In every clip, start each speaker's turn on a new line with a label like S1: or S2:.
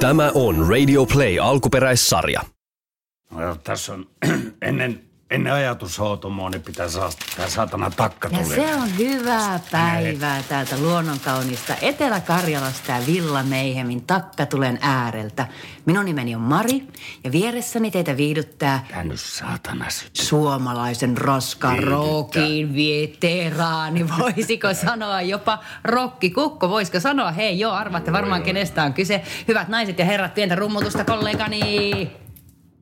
S1: Tämä on Radio Play alkuperäissarja.
S2: No, tässä on ennen, ennen ajatushoutomoa, niin pitää saada tämä saatana takka
S3: Ja se on hyvää päivää täältä luonnonkaunista Etelä-Karjalasta ja Villa Meihemin takkatulen ääreltä. Minun nimeni on Mari ja vieressäni teitä viihdyttää
S2: Tää nyt saatana sitten.
S3: suomalaisen raskaan
S2: Viihdyttää.
S3: rockin veteraani, voisiko sanoa jopa rokkikukko, voisiko sanoa? Hei, joo, arvaatte varmaan kenestä on kyse. Hyvät naiset ja herrat, pientä rummutusta kollegani.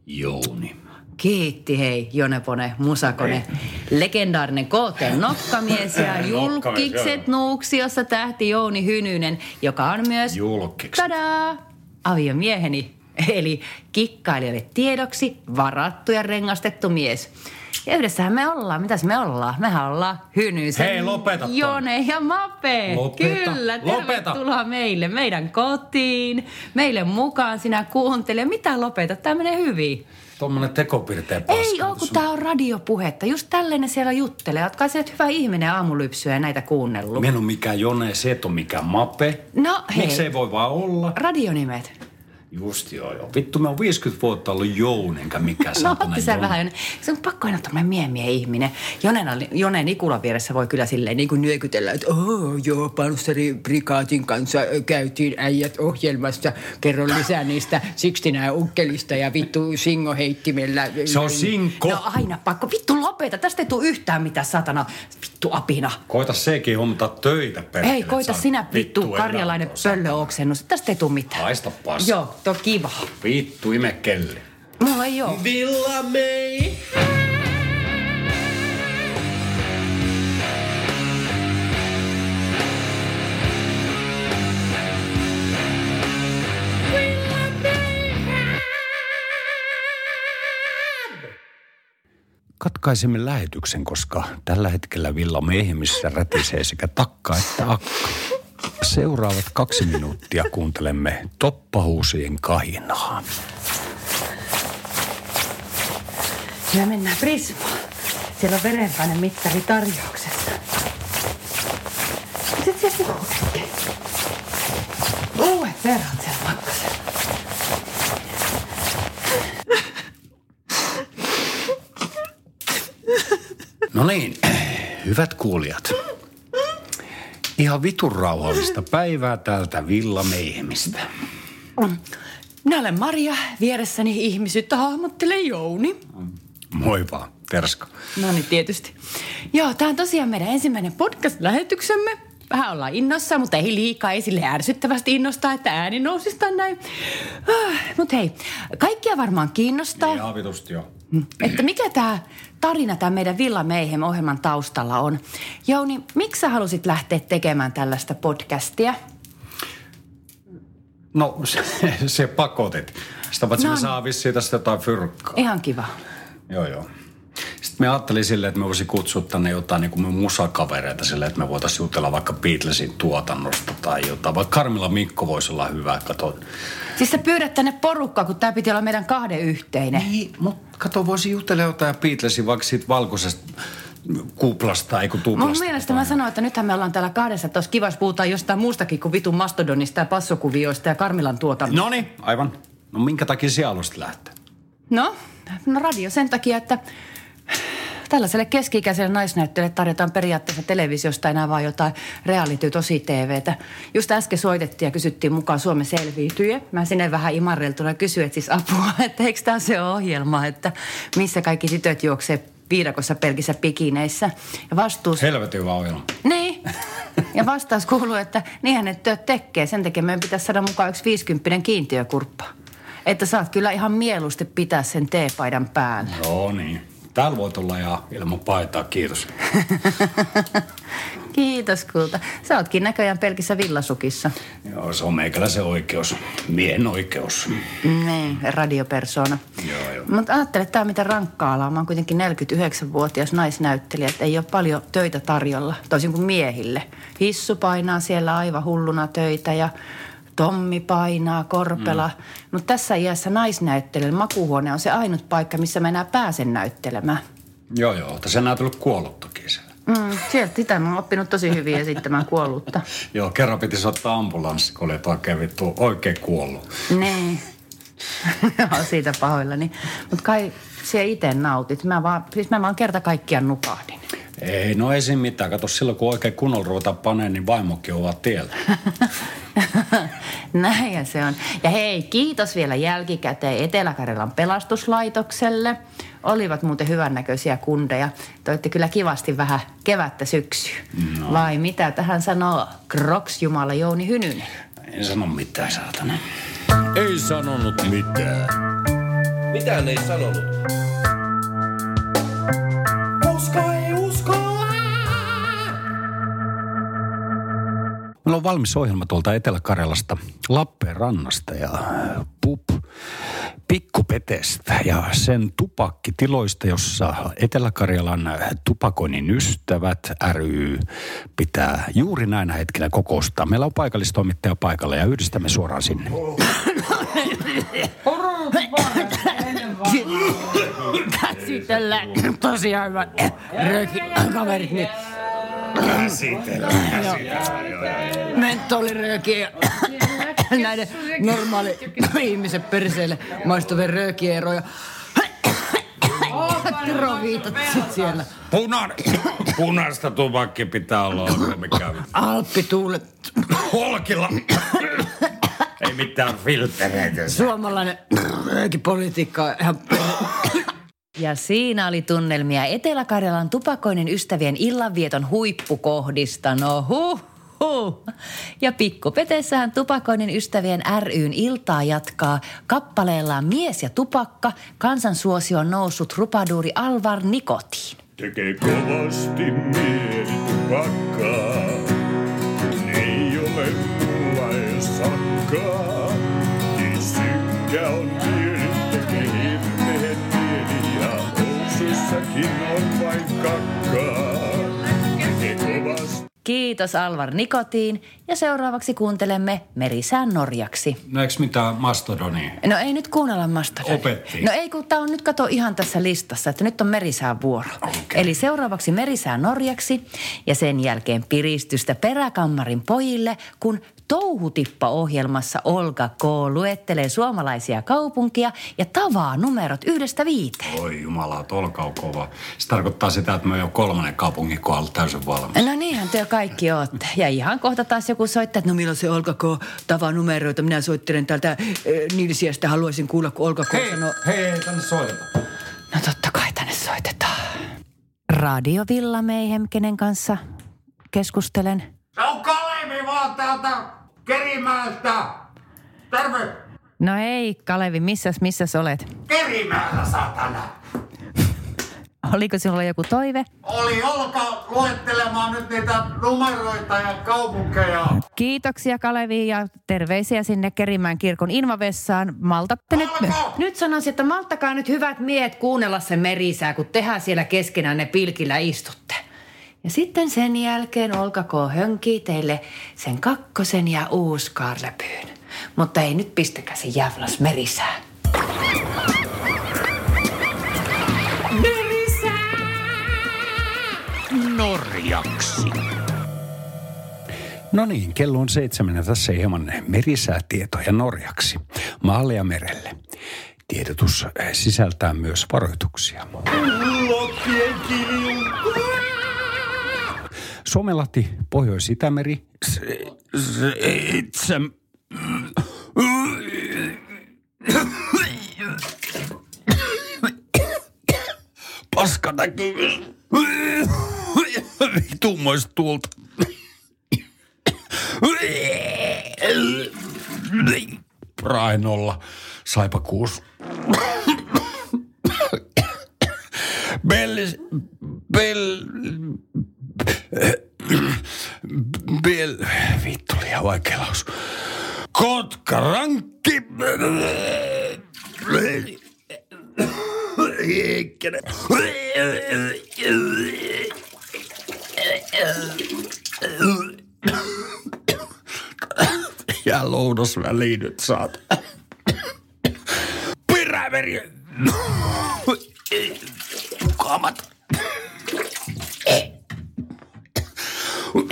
S2: Jouni.
S3: Kiitti hei, Jonepone, Musakone. Legendaarinen KT Nokkamies ja julkikset Nuuksiossa tähti Jouni Hynynen, joka on myös...
S2: Julkikset.
S3: Tadaa! Aviomieheni, eli kikkailijoille tiedoksi varattu ja rengastettu mies. Ja yhdessähän me ollaan. Mitäs me ollaan? Mehän ollaan Hynysen,
S2: Hei, lopeta.
S3: Jone ja Mape.
S2: Lopeta,
S3: Kyllä,
S2: lopeta.
S3: tervetuloa meille, meidän kotiin. Meille mukaan sinä kuuntele. Mitä lopeta? Tämä menee hyvin.
S2: Tuommoinen tekopirteä paska.
S3: Ei oo, kun tää on radiopuhetta. Just tälleen ne siellä juttelee. Ootkaa sä nyt hyvä ihminen aamulypsyä ja näitä kuunnellut.
S2: Minä en ole mikään Jone, se et ole mikään Mape.
S3: No hei,
S2: Miksi ei voi vaan olla?
S3: radionimet.
S2: Just joo joo. Vittu, mä oon 50 vuotta ollut Jouni, enkä mikään
S3: No otti sä
S2: Jone.
S3: vähän. Se on pakko aina tämmöinen miemiä ihminen. Jonen, Jone Nikulan vieressä voi kyllä silleen niin kuin nyökytellä, että oh, joo, Panssari Prikaatin kanssa käytiin äijät ohjelmassa. Kerron lisää niistä Sixtinä ukkelista ja vittu Singo heittimellä.
S2: Se on Sinko.
S3: No aina pakko. Vittu lopeta. Tästä ei tule yhtään mitään satana. Vittu apina.
S2: Koita sekin hommata töitä perkele.
S3: Ei, koita
S2: Sä
S3: sinä vittu
S2: elämä
S3: karjalainen pöllöoksennus. Tästä ei tule mitään.
S2: Haista paska.
S3: Joo, to kiva.
S2: Vittu, ime kelli.
S3: Mulla ei oo.
S2: Villa Mei. Katkaisimme lähetyksen, koska tällä hetkellä Villa Miehimissä rätisee sekä takka että akka. Seuraavat kaksi minuuttia kuuntelemme toppahuusien kahinaa.
S3: Ja mennään Prismaan. Siellä on verenpaine mittari tarjouksessa. Sitten siellä puhuu äsken. Uudet verrat siellä pakkasella.
S2: No niin, hyvät kuulijat. Ihan vitun rauhallista päivää täältä Villa Meihemistä.
S3: Minä olen Maria, vieressäni ihmisyyttä hahmottelee Jouni.
S2: Moi vaan, Terska.
S3: No niin, tietysti. Joo, tämä on tosiaan meidän ensimmäinen podcast-lähetyksemme. Vähän ollaan innossa, mutta ei liikaa, ei sille ärsyttävästi innostaa, että ääni nousisi näin. Ah, mutta hei, kaikkia varmaan kiinnostaa.
S2: Ihan vitusti joo.
S3: Että mikä tämä tarina tämän meidän Villa Mayhem-ohjelman taustalla on? Jouni, miksi sä halusit lähteä tekemään tällaista podcastia?
S2: No se, se pakotit. Sitä paitsi
S3: No
S2: me
S3: niin.
S2: saa vissiin tästä jotain fyrkkaa.
S3: Ihan kiva.
S2: Joo joo. Sitten me ajattelin silleen, että me voisin kutsua tänne jotain niin kuin musakavereita silleen, että me voitaisiin jutella vaikka Beatlesin tuotannosta tai jotain. Vaikka Karmilla Mikko voisi olla hyvä, kato.
S3: Siis sä pyydät tänne porukkaa, kun tämä piti olla meidän kahden yhteinen.
S2: Niin, mutta kato, voisi jutella jotain Beatlesin vaikka siitä valkoisesta kuplasta, ei kun tuplasta.
S3: Mun mielestä mä sanoin, että nythän me ollaan täällä kahdessa, että olisi kiva, jos puhutaan jostain muustakin kuin vitun mastodonista ja passokuvioista ja Karmilan tuotannosta.
S2: No niin, aivan. No minkä takia alusta lähtee?
S3: No, no radio sen takia, että tällaiselle keski-ikäiselle naisnäyttelijälle tarjotaan periaatteessa televisiosta enää vaan jotain reality tosi TVtä. Just äsken soitettiin ja kysyttiin mukaan Suomen selviytyjä. Mä sinne vähän imarreltuna kysyin, että siis apua, että eikö tämä se ohjelma, että missä kaikki tytöt juoksee viidakossa pelkissä pikineissä. Ja vastuus...
S2: Helvetin hyvä ohjelma.
S3: Niin. Ja vastaus kuuluu, että niinhän ne työt tekee. Sen takia meidän pitäisi saada mukaan yksi 50 kiintiökurppa. Että saat kyllä ihan mieluusti pitää sen teepaidan päällä.
S2: Joo niin. Täällä voit olla ja ilman paitaa, kiitos.
S3: Kiitos kulta. Sä ootkin näköjään pelkissä villasukissa.
S2: Joo, se on meikäläisen oikeus. Miehen oikeus.
S3: Niin, radiopersona.
S2: Joo, joo.
S3: Mutta ajattele, tämä mitä rankkaa alaa. Mä oon kuitenkin 49-vuotias naisnäyttelijä, että ei ole paljon töitä tarjolla, toisin kuin miehille. Hissu painaa siellä aivan hulluna töitä ja Tommi painaa, Korpela. Mm. Mutta tässä iässä naisnäyttelijän makuuhuone on se ainut paikka, missä mä enää pääsen näyttelemään.
S2: Joo, joo. Tässä näytellyt kuollut toki siellä.
S3: Mm, sieltä sitä mä oon oppinut tosi hyvin esittämään kuollutta.
S2: Joo, kerran piti ottaa ambulanssi, kun olit oikein vittu, oikein kuollut.
S3: Niin. Joo, siitä pahoillani. Mutta kai siellä itse nautit. Mä vaan, siis mä vaan kerta kaikkiaan nukahdin.
S2: Ei, no ei siinä mitään. Kato, silloin kun oikein kunnolla ruvetaan paneen, niin vaimokin ovat tiellä.
S3: Näin se on. Ja hei, kiitos vielä jälkikäteen Etelä-Karjalan pelastuslaitokselle. Olivat muuten hyvännäköisiä kundeja. Toitte kyllä kivasti vähän kevättä syksyä. No. Vai mitä tähän sanoo Kroks Jumala Jouni Hynynen?
S2: En sano mitään, saatana.
S4: Ei sanonut mitään.
S1: Mitään ei sanonut.
S2: Meillä on valmis ohjelma tuolta Etelä-Karjalasta, Lappeenrannasta ja Pup Pikkupetestä ja sen tupakkitiloista, jossa Etelä-Karjalan tupakoinnin ystävät ry pitää juuri näinä hetkinä kokousta. Meillä on paikallistoimittaja paikalla ja yhdistämme suoraan sinne.
S3: Käsitellään tosiaan hyvä röki kaverit.
S2: Käsitellään, käsitellään.
S3: Mentoliröökiä ja näiden normaali ihmisen perseelle maistuvien röökieroja. Tiroviitat sit siellä.
S4: Punan, punaista tupakki pitää olla mikä
S3: Alppituulet.
S4: Holkilla. Ei mitään filtereitä.
S3: Suomalainen röökipolitiikka on ihan ja siinä oli tunnelmia Etelä-Karjalan tupakoinnin ystävien illanvieton huippukohdista. No huh, huh. Ja pikkupetessähän tupakoinnin ystävien ryn iltaa jatkaa kappaleellaan Mies ja tupakka, kansansuosio on noussut rupaduuri Alvar Nikotiin.
S4: Tekee kovasti mieli tupakkaa. Ei ole mulla edes sakkaa. Niin on housuissakin on vain kakkaa.
S3: Kiitos Alvar Nikotiin ja seuraavaksi kuuntelemme Merisään Norjaksi.
S2: No eikö mitään Mastodonia?
S3: No ei nyt kuunnella Mastodonia.
S2: Opetti.
S3: No ei kun tää on nyt kato ihan tässä listassa, että nyt on Merisään vuoro.
S2: Okei.
S3: Eli seuraavaksi Merisään Norjaksi ja sen jälkeen piristystä peräkammarin pojille, kun Touhutippa-ohjelmassa Olga K. luettelee suomalaisia kaupunkia ja tavaa numerot yhdestä viiteen.
S2: Oi jumala, olkaa kova. Se tarkoittaa sitä, että me on jo kolmannen kaupungin kohdalla täysin valmis.
S3: No niinhän te kaikki ootte. Ja ihan kohta taas joku soittaa, että no milloin se Olga K. tavaa numeroita. Minä soittelen täältä äh, Nilsiästä, haluaisin kuulla, kun Olga K. sanoo...
S2: hei, hei, tänne soiteta.
S3: No totta kai tänne soitetaan. Radio Villa Mayhem, kenen kanssa keskustelen.
S4: Se on Kalevi vaan täältä Kerimäeltä. Terve.
S3: No ei, Kalevi, missäs, missäs olet?
S4: Kerimäellä, satana.
S3: Oliko sinulla joku toive?
S4: Oli Olka luettelemaan nyt niitä numeroita ja kaupunkeja.
S3: Kiitoksia Kalevi ja terveisiä sinne Kerimään kirkon invavessaan. Maltatte nyt...
S4: Alko!
S3: Nyt sanoisin, että malttakaa nyt hyvät miehet kuunnella se merisää, kun tehdään siellä keskenään ne pilkillä istutte. Ja sitten sen jälkeen olkako hönkii teille sen kakkosen ja uuskarlepyyn. Mutta ei nyt pistäkää se jävlas merisää.
S4: Norjaksi.
S2: No niin, kello on seitsemän ja tässä hieman merisäätietoja Norjaksi, maalle ja merelle. Tiedotus sisältää myös varoituksia.
S4: Kilju.
S2: Suomenlahti, Pohjois-Itämeri. Paska näkyvyys. Vitummoista tuolta. Rainolla. Saipa kuusi. Bellis... Bell... Bell... Vittu, liian vaikea laus. Kotka rankki... Heikkinen. Jää lounas väliin nyt saat. Piräveri.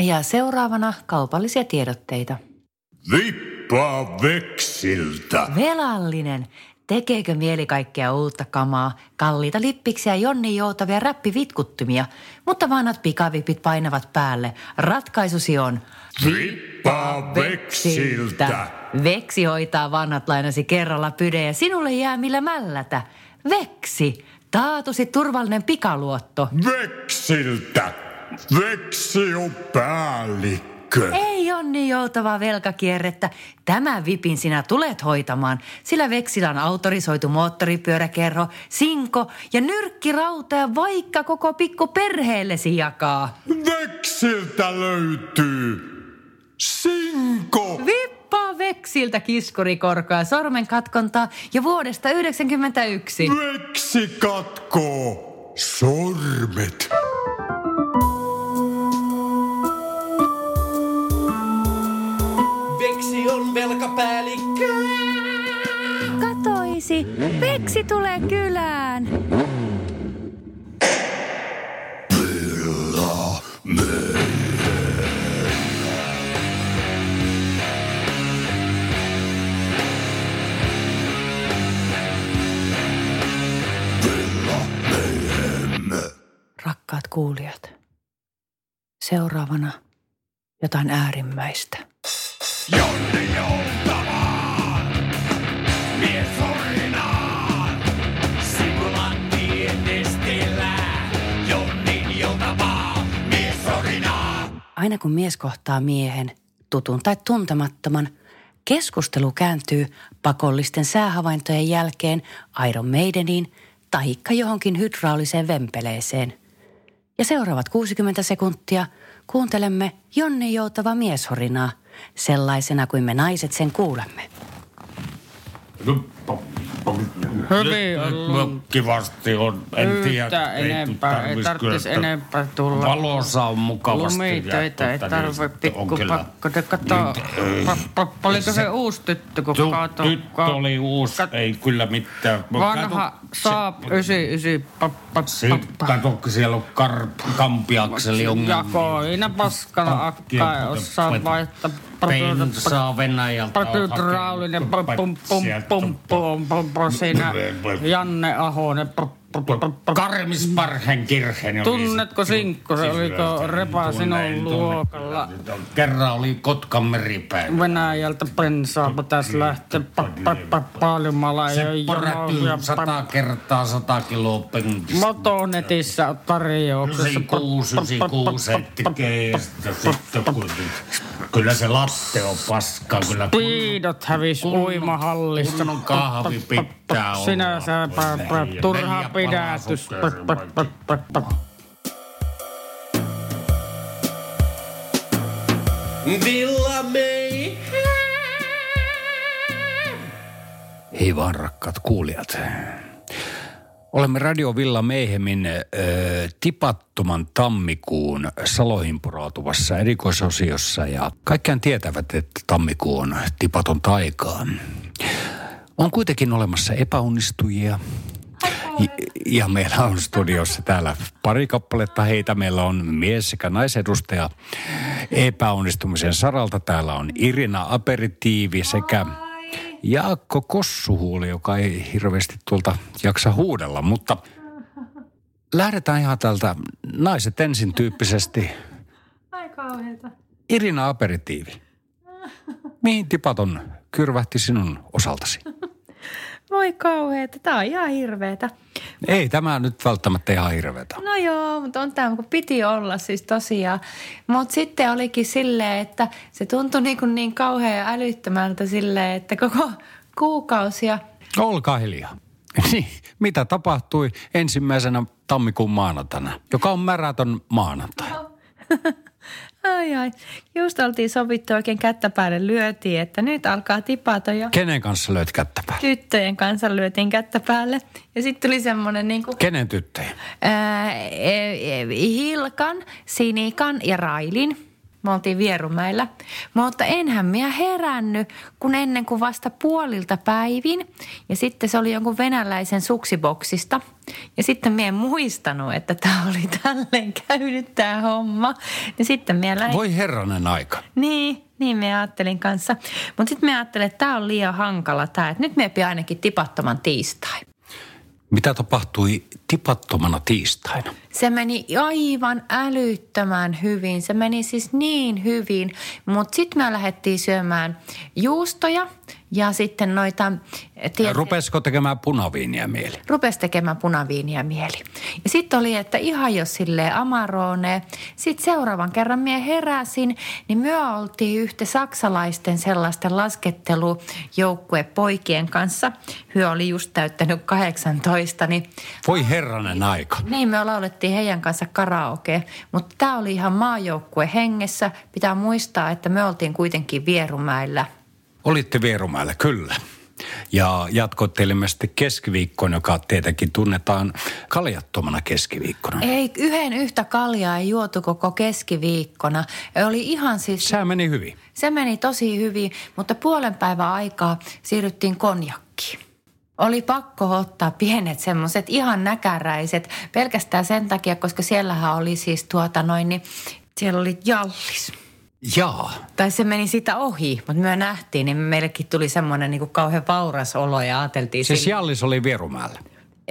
S3: Ja seuraavana kaupallisia tiedotteita.
S1: Vippaa veksiltä.
S3: Velallinen. Tekeekö mieli kaikkea uutta kamaa, kalliita lippiksiä, jonni joutavia räppivitkuttimia, mutta vanhat pikavipit painavat päälle. Ratkaisusi on
S1: Vippaa veksiltä.
S3: Veksi hoitaa vanhat lainasi kerralla pyde ja sinulle jää millä mällätä. Veksi, taatusi turvallinen pikaluotto.
S1: Veksiltä. Veksi on päällikkö.
S3: Ei on niin joutavaa velkakierrettä. Tämä vipin sinä tulet hoitamaan, sillä Veksilä on autorisoitu moottoripyöräkerho, sinko ja nyrkkirauta vaikka koko pikku perheellesi jakaa.
S1: Veksiltä löytyy sinko.
S3: Vippaa Veksiltä kiskurikorkoa, sormen katkontaa ja vuodesta 1991.
S1: Veksi katkoo sormet.
S5: Veksi
S3: tulee kylään. Rakkaat kuulijat, seuraavana jotain äärimmäistä. Aina kun mies kohtaa miehen, tutun tai tuntemattoman, keskustelu kääntyy pakollisten säähavaintojen jälkeen Iron Maideniin taikka johonkin hydrauliseen vempeleeseen. Ja seuraavat 60 sekuntia kuuntelemme Jonni joutava mieshorinaa, sellaisena kuin me naiset sen kuulemme.
S6: Hyvin on
S2: Kivasti on, en tiedä.
S6: Yhtä enempää, ei tarvitsisi enempää tulla.
S2: Valossa on mukavasti.
S6: Lumitöitä ei
S2: niin
S6: tarvitse
S2: on
S6: pikku pakko. Te kato,
S2: Niin,
S6: oliko se uusi tyttö, kun kato?
S2: Tyttö oli uusi, ei kyllä mitään.
S6: Vanha Saab 99. Pa, pa,
S2: Se,
S6: pa, pa.
S2: kato, siellä on kar, kampiakseli ongelmia.
S6: Jakoina paskana akka ei osaa vaihtaa.
S2: Bensaa Venäjältä.
S6: Hydraulinen pum pum pum pum pum pum Janne Ahonen. pum.
S2: Karmisparhen kirhen. oli
S6: Tunnetko Sinkko? Se oliko Repa sinun luokalla?
S2: Kerran oli Kotkan meripäivä.
S6: Venäjältä bensaa pitäisi lähteä pa, pa, pa, paljumalla ja
S2: Se porätyy sata kertaa sata kiloa penkissä.
S6: Motonetissä on tarjouksessa.
S2: 96, 96 tekee ja sitten. Kyllä se latte on paskaa, kyllä
S6: Piidot hävis uimahallissa.
S2: kunnon kahvi pitää olla.
S6: Sinä sä pä, pä,
S2: Ja
S6: turha pidätys.
S5: Villa May.
S2: Hei vaan rakkaat kuulijat. Olemme Radio Villa Meihemin ö, tipattoman tammikuun saloihin porautuvassa erikoisosiossa ja kaikkiaan tietävät, että tammikuu on tipaton taikaa. On kuitenkin olemassa epäonnistujia. Ja, ja meillä on studiossa täällä pari kappaletta heitä. Meillä on mies sekä naisedustaja epäonnistumisen saralta. Täällä on Irina Aperitiivi sekä Jaakko Kossuhuuli, joka ei hirveästi tuolta jaksa huudella, mutta lähdetään ihan tältä naiset ensin tyyppisesti.
S3: Ai kauheeta.
S2: Irina Aperitiivi. Mihin tipaton kyrvähti sinun osaltasi?
S3: Voi kauheeta. Tää on ihan hirveetä.
S2: Ei tämä nyt välttämättä ihan hirveätä.
S3: No joo, mutta on tämä, kun piti olla siis tosiaan. Mutta sitten olikin silleen, että se tuntui niin, kuin niin kauhean ja älyttömältä silleen, että koko kuukausia
S2: Olkaa hiljaa. Niin, mitä tapahtui ensimmäisenä tammikuun maanantaina, joka on märätön maanantai?
S3: Ai ai. Just oltiin sovittu oikein kättä päälle lyötiin, että nyt alkaa tipata ja
S2: Kenen kanssa löit kättä päälle?
S3: tyttöjen kanssa lyötiin kättä päälle. Ja sitten tuli semmoinen niin kuin,
S2: Kenen tyttöjä?
S3: ää, e, e, Hilkan, Sinikan ja Railin. Me oltiin Vierumäillä. Mutta enhän minä herännyt, kun ennen kuin vasta puolilta päivin. Ja sitten se oli jonkun venäläisen suksiboksista. Ja sitten minä en muistanut, että tämä oli tälleen käynyt tämä homma. Ja sitten minä lähdin...
S2: Voi herranen aika.
S3: Niin, niin me ajattelin kanssa. Mutta sitten me ajattelin, että tämä on liian hankala tämä. Että nyt me ainakin tipattoman tiistai.
S2: Mitä tapahtui tipattomana tiistaina?
S3: Se meni aivan älyttömän hyvin. Se meni siis niin hyvin. Mutta sitten me lähdettiin syömään juustoja ja sitten noita... tiedät-
S2: Rupesiko tekemään punaviiniä mieli?
S3: rupesi tekemään punaviiniä mieli. Ja sitten oli, että ihan jos silleen amarone. Sitten seuraavan kerran minä heräsin, niin me oltiin yhtä saksalaisten sellaisten laskettelujoukkue poikien kanssa. Hyö oli just täyttänyt 18, niin
S2: Voi herranen aika.
S3: niin, me laulettiin heidän kanssa karaoke, mutta tämä oli ihan maajoukkue hengessä. Pitää muistaa, että me oltiin kuitenkin Vierumäellä.
S2: Olitte Vierumäellä, kyllä. Ja jatkoitte ilmeisesti keskiviikkoon, joka tietenkin tunnetaan kaljattomana keskiviikkona.
S3: Ei, yhden yhtä kaljaa ei juotu koko keskiviikkona. Oli ihan siis...
S2: Sehän meni hyvin.
S3: Se meni tosi hyvin, mutta puolen päivän aikaa siirryttiin konjakkiin. Oli pakko ottaa pienet semmoiset ihan näkäräiset pelkästään sen takia, koska siellähän oli siis tuota noin, niin siellä oli jallis.
S2: Jaa.
S3: Tai se meni sitä ohi, mutta me nähtiin, niin meillekin tuli semmoinen niin kuin kauhean vauras olo ja ajateltiin...
S2: Siis
S3: sille-
S2: Jallis oli Vierumäellä.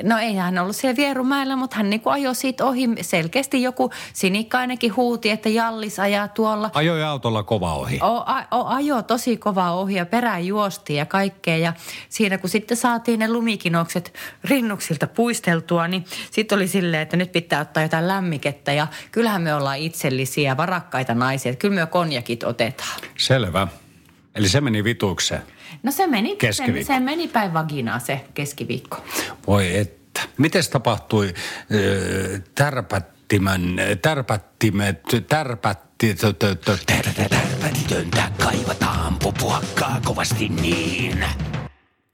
S3: No ei hän ollut siellä Vierumäellä, mutta hän niin kuin ajoi siitä ohi. Selkeästi joku sinikka ainakin huuti, että Jallis ajaa tuolla.
S2: Ajoi autolla kova ohi.
S3: O, a, o, ajo tosi kovaa ohi ja perään juostiin ja kaikkea. Ja siinä kun sitten saatiin ne lumikinokset rinnuksilta puisteltua, niin sitten oli silleen, että nyt pitää ottaa jotain lämmikettä. Ja kyllähän me ollaan itsellisiä, varakkaita naisia. Että kyllä me konjakit otetaan.
S2: Selvä. Eli se meni vituukseen.
S3: No se meni, se, se meni päin vaginaa se keskiviikko.
S2: Voi että. Miten tapahtui äh, tärpättimän, tärpättimet, tärpätti, tö, tö, tö,
S7: Tärpätitöntä kaivataan pupuakkaa kovasti niin.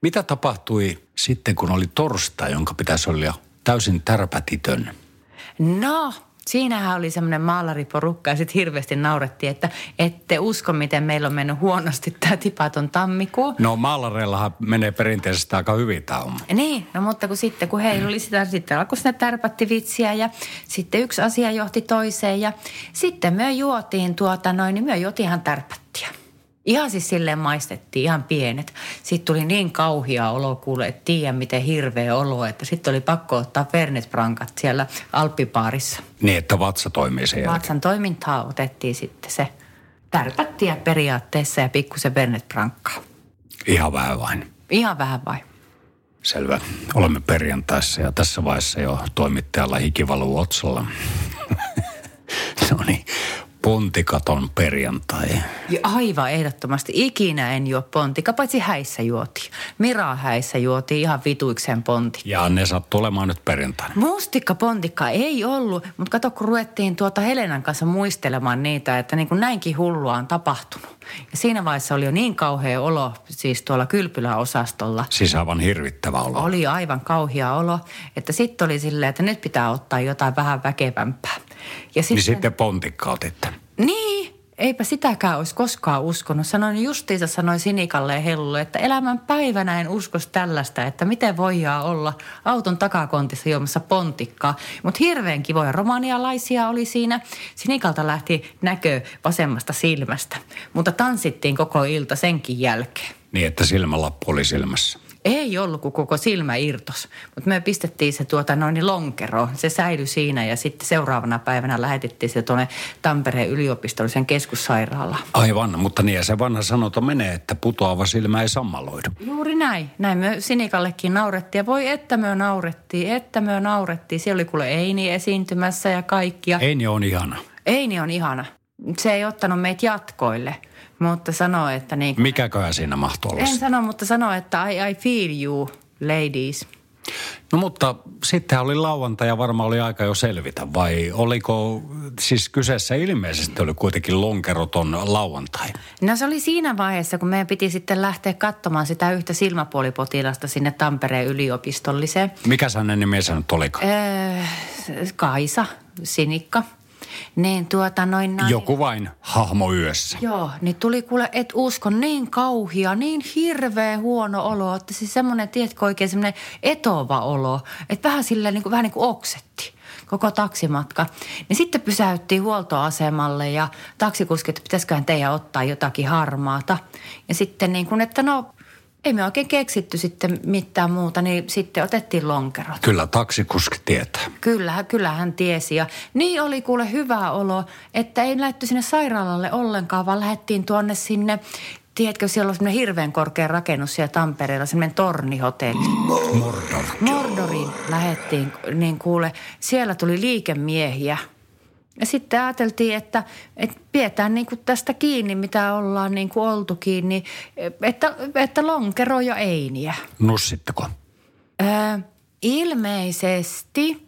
S2: Mitä tapahtui sitten, kun oli torstai, jonka pitäisi olla täysin tärpätitön?
S3: No, siinähän oli semmoinen maalariporukka ja sitten hirveästi naurettiin, että ette usko, miten meillä on mennyt huonosti tämä tipaton tammikuu.
S2: No maalareillahan menee perinteisesti aika hyvin tämä homma.
S3: Niin, no mutta kun sitten kun heillä oli sitä, sitten alkoi sinne tärpätti vitsiä ja sitten yksi asia johti toiseen ja sitten me juotiin tuota noin, niin me juotiin ihan tärpättiä. Ihan siis silleen maistettiin, ihan pienet. Sitten tuli niin kauhia olo, kuule, et tiedä miten hirveä olo, että sitten oli pakko ottaa Fernet Brancat siellä Alppipaarissa.
S2: Niin, että vatsa toimii sen jälkeen.
S3: Vatsan toimintaa otettiin sitten se tärpättiä periaatteessa ja pikkusen Fernet Brancaa.
S2: Ihan vähän vain.
S3: Ihan vähän vai?
S2: Selvä. Olemme perjantaissa ja tässä vaiheessa jo toimittajalla hiki valuu otsalla. no niin, pontikaton perjantai.
S3: Ja aivan ehdottomasti. Ikinä en juo pontika, paitsi häissä juotiin. Mira häissä juotiin ihan vituikseen ponti.
S2: Ja ne sattuu olemaan nyt perjantaina.
S3: Mustikka pontikka ei ollut, mutta kato kun ruvettiin tuota Helenan kanssa muistelemaan niitä, että niin kuin näinkin hullua on tapahtunut. Ja siinä vaiheessa oli jo niin kauhea olo siis tuolla kylpyläosastolla.
S2: Siis aivan hirvittävä olo.
S3: Oli aivan kauhea olo, että sitten oli silleen, että nyt pitää ottaa jotain vähän väkevämpää. Ja
S2: Niin sitten pontikka otitte.
S3: Niin, eipä sitäkään olisi koskaan uskonut. Sanoin justiinsa, sanoin Sinikalle ja Hellulle, että elämän päivänä en uskos tällaista, että miten voidaan olla auton takakontissa juomassa pontikkaa. Mutta hirveän kivoja romanialaisia oli siinä. Sinikalta lähti näkö vasemmasta silmästä, mutta tanssittiin koko ilta senkin jälkeen.
S2: Niin, että silmälappu oli silmässä.
S3: Ei ollut, kun koko silmä irtos. Mutta me pistettiin se tuota noin niin lonkeroon. Se säilyi siinä ja sitten seuraavana päivänä lähetettiin se tuonne Tampereen yliopistollisen keskussairaalaan.
S2: Aivan, mutta niin ja se vanha sanonta menee, että putoava silmä ei sammaloidu.
S3: Juuri näin. Näin me Sinikallekin naurettiin. Ja voi että me naurettiin, että me naurettiin. Siellä oli kuule Eini esiintymässä ja kaikkia.
S2: Ei niin on ihana.
S3: Eini on ihana. Se ei ottanut meitä jatkoille, mutta sanoi, että niin kuin...
S2: Mikäköhän siinä mahtoi olla?
S3: En sano, mutta sanoi, että I, I feel you, ladies.
S2: No mutta sitten oli lauantai ja varmaan oli aika jo selvitä, vai oliko, siis kyseessä ilmeisesti oli kuitenkin lonkeroton lauantai.
S3: No se oli siinä vaiheessa, kun meidän piti sitten lähteä katsomaan sitä yhtä silmäpuolipotilasta sinne Tampereen yliopistolliseen.
S2: Mikä hänen nimensä nyt olikaan?
S3: Öö, Kaisa, Sinikka. Niin tuota noin... Näin,
S2: Joku vain hahmo yössä.
S3: Joo, niin tuli kuule, et usko, niin kauhia, niin hirveä huono olo, että siis semmoinen, tiedätkö oikein semmoinen etova olo, että vähän silleen niin kuin, vähän niin kuin oksetti koko taksimatka. Niin sitten pysäyttiin huoltoasemalle ja taksikuski, että pitäisiköhän teidän ottaa jotakin harmaata. Ja sitten niin kuin, että no ei me oikein keksitty sitten mitään muuta, niin sitten otettiin lonkerot.
S2: Kyllä taksikuski tietää.
S3: Kyllä, kyllä hän tiesi. Ja niin oli kuule hyvä olo, että ei lähdetty sinne sairaalalle ollenkaan, vaan lähdettiin tuonne sinne Tiedätkö, siellä on semmoinen hirveän korkea rakennus siellä Tampereella, semmoinen tornihotelli.
S2: Mordor.
S3: Mordoriin lähettiin, niin kuule, siellä tuli liikemiehiä. Ja sitten ajateltiin, että, että pidetään niin kuin tästä kiinni, mitä ollaan niin kuin oltu kiinni, että, että lonkero ja einiä.
S2: Nussitteko?
S3: Öö, ilmeisesti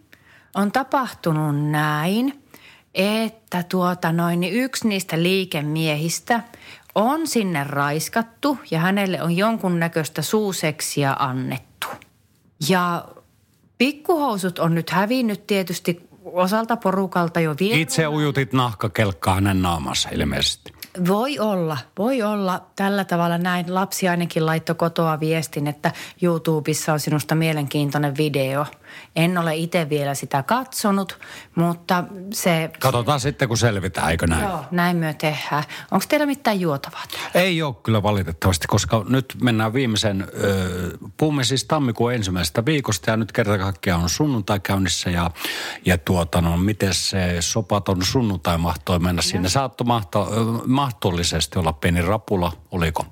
S3: on tapahtunut näin, että tuota noin, niin yksi niistä liikemiehistä on sinne raiskattu ja hänelle on jonkunnäköistä suuseksiä annettu. Ja pikkuhousut on nyt hävinnyt tietysti osalta porukalta jo vielä.
S2: Itse ujutit nahkakelkkaa hänen naamassa ilmeisesti.
S3: Voi olla, voi olla tällä tavalla näin. Lapsi ainakin laittoi kotoa viestin, että YouTubessa on sinusta mielenkiintoinen video. En ole itse vielä sitä katsonut, mutta se...
S2: Katsotaan sitten, kun selvitään, eikö näin?
S3: Joo, näin myö tehdään. Onko teillä mitään juotavaa?
S2: Ei ole kyllä valitettavasti, koska nyt mennään viimeisen, ö, puhumme siis tammikuun ensimmäisestä viikosta ja nyt kerta kaikkiaan on sunnuntai käynnissä ja, ja tuota no, miten se sopaton sunnuntai mahtoi mennä sinne. Saatto mahto, ö, mahdollisesti olla pieni rapula, oliko?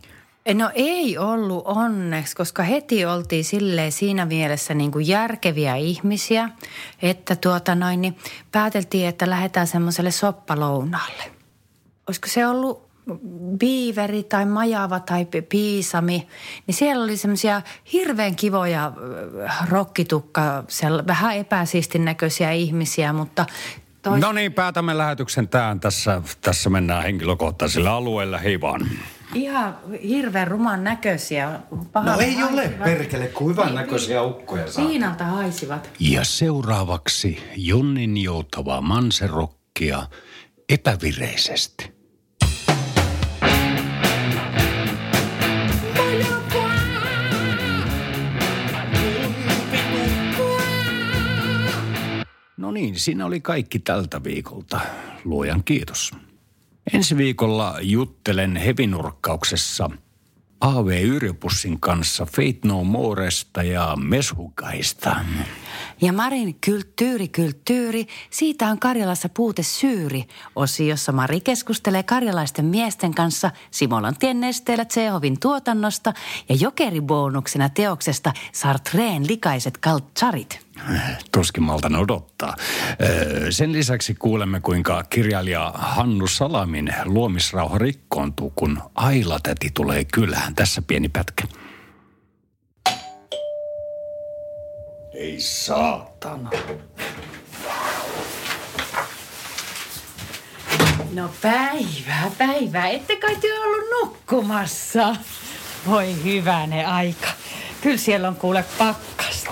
S3: No ei ollut onneksi, koska heti oltiin silleen siinä mielessä niin kuin järkeviä ihmisiä, että tuota noin, niin pääteltiin, että lähdetään semmoiselle soppalounaalle. Olisiko se ollut biiveri tai majava tai pi- piisami, niin siellä oli semmoisia hirveän kivoja rokkitukka, vähän epäsiistin näköisiä ihmisiä, mutta tois-
S2: No niin, päätämme lähetyksen tähän. Tässä, tässä mennään henkilökohtaisilla alueilla. Hei vaan.
S3: ihan hirveän ruman näköisiä.
S2: No ei ole perkele, kuin hyvän näköisiä ukkoja saa.
S3: Piinalta haisivat.
S2: Ja seuraavaksi Jonnin joutava manserokkia epävireisesti. No niin, siinä oli kaikki tältä viikolta. Luojan kiitos. Ensi viikolla juttelen hevinurkkauksessa AV Yrjöpussin kanssa Fate No Moresta ja Meshukaista.
S3: Ja Marin Kulttuuri Kulttuuri, siitä on Karjalassa puute syyri. Osiossa Mari keskustelee karjalaisten miesten kanssa Simolantien nesteellä Tsehovin tuotannosta ja jokeribonuksena teoksesta Sartreen likaiset kaltsarit.
S2: Tuskin maltan odottaa. Sen lisäksi kuulemme, kuinka kirjailija Hannu Salamin luomisrauha rikkoontuu, kun Ailatäti tulee kylään. Tässä pieni pätkä. Ei saatana.
S3: No päivää, päivää. Ette kai te ollut nukkumassa? Voi hyvänen aika. Kyllä siellä on kuule pakkasta.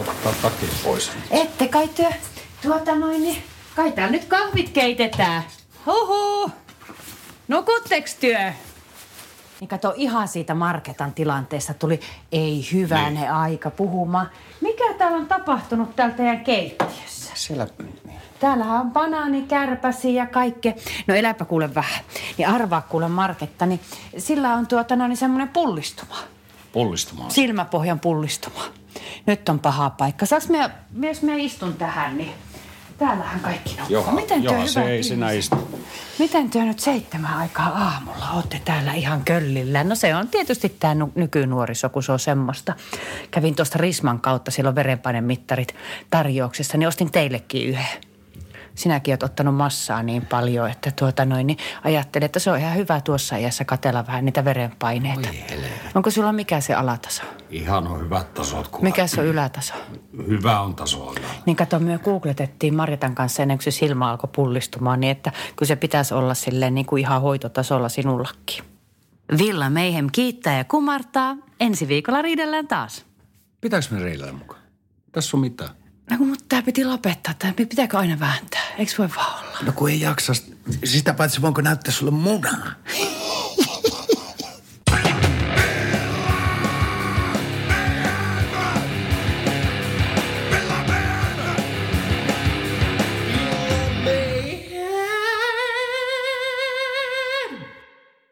S2: Ottaa takin pois.
S3: Ette kai työ, tuota noin, niin kai täällä nyt kahvit keitetään. Huhu. Nukutteks työ? Niin kato ihan siitä Marketan tilanteesta tuli ei hyvänä niin. aika puhumaan. Mikä täällä on tapahtunut täällä teidän keittiössä?
S2: Siellä...
S3: Täällähän on banaanikärpäsiä ja kaikkea. No eläpä kuule vähän. Niin arvaa kuule Marketta, niin sillä on tuota no, niin semmoinen pullistuma.
S2: Pullistumaan.
S3: Silmäpohjan pullistuma. Nyt on paha paikka. Saaks me, jos me istun tähän, niin täällähän kaikki nukkuu.
S2: Joha,
S3: Miten
S2: joha se ei sinä istu.
S3: Miten työ nyt seitsemän aikaa aamulla olette täällä ihan köllillä? No se on tietysti tämä nykynuoriso, kun se on semmoista. Kävin tuosta Risman kautta, silloin verenpainemittarit tarjouksessa, niin ostin teillekin yhden. Sinäkin oot ottanut massaa niin paljon, että tuota noin, niin ajattelin, että se on ihan hyvä tuossa iässä katella vähän niitä verenpaineita. Onko sulla mikä se alataso?
S2: Ihan on hyvät tasot. Kun
S3: Mikä se on ylätaso?
S2: Hyvä on taso.
S3: Niin kato, me googletettiin Marjatan kanssa ennen kuin se silmä alkoi pullistumaan, niin että kyllä se pitäisi olla silleen niin kuin ihan hoitotasolla sinullakin. Villa Meihem kiittää ja kumartaa. Ensi viikolla riidellään taas.
S2: Pitääkö me reilää mukaan? Tässä on mitään.
S3: No kun mut tää piti lopettaa. Tää pitääkö aina vääntää? Eikö voi vaan olla?
S2: No kun ei jaksa. Sitä paitsi voinko näyttää sulle munaa?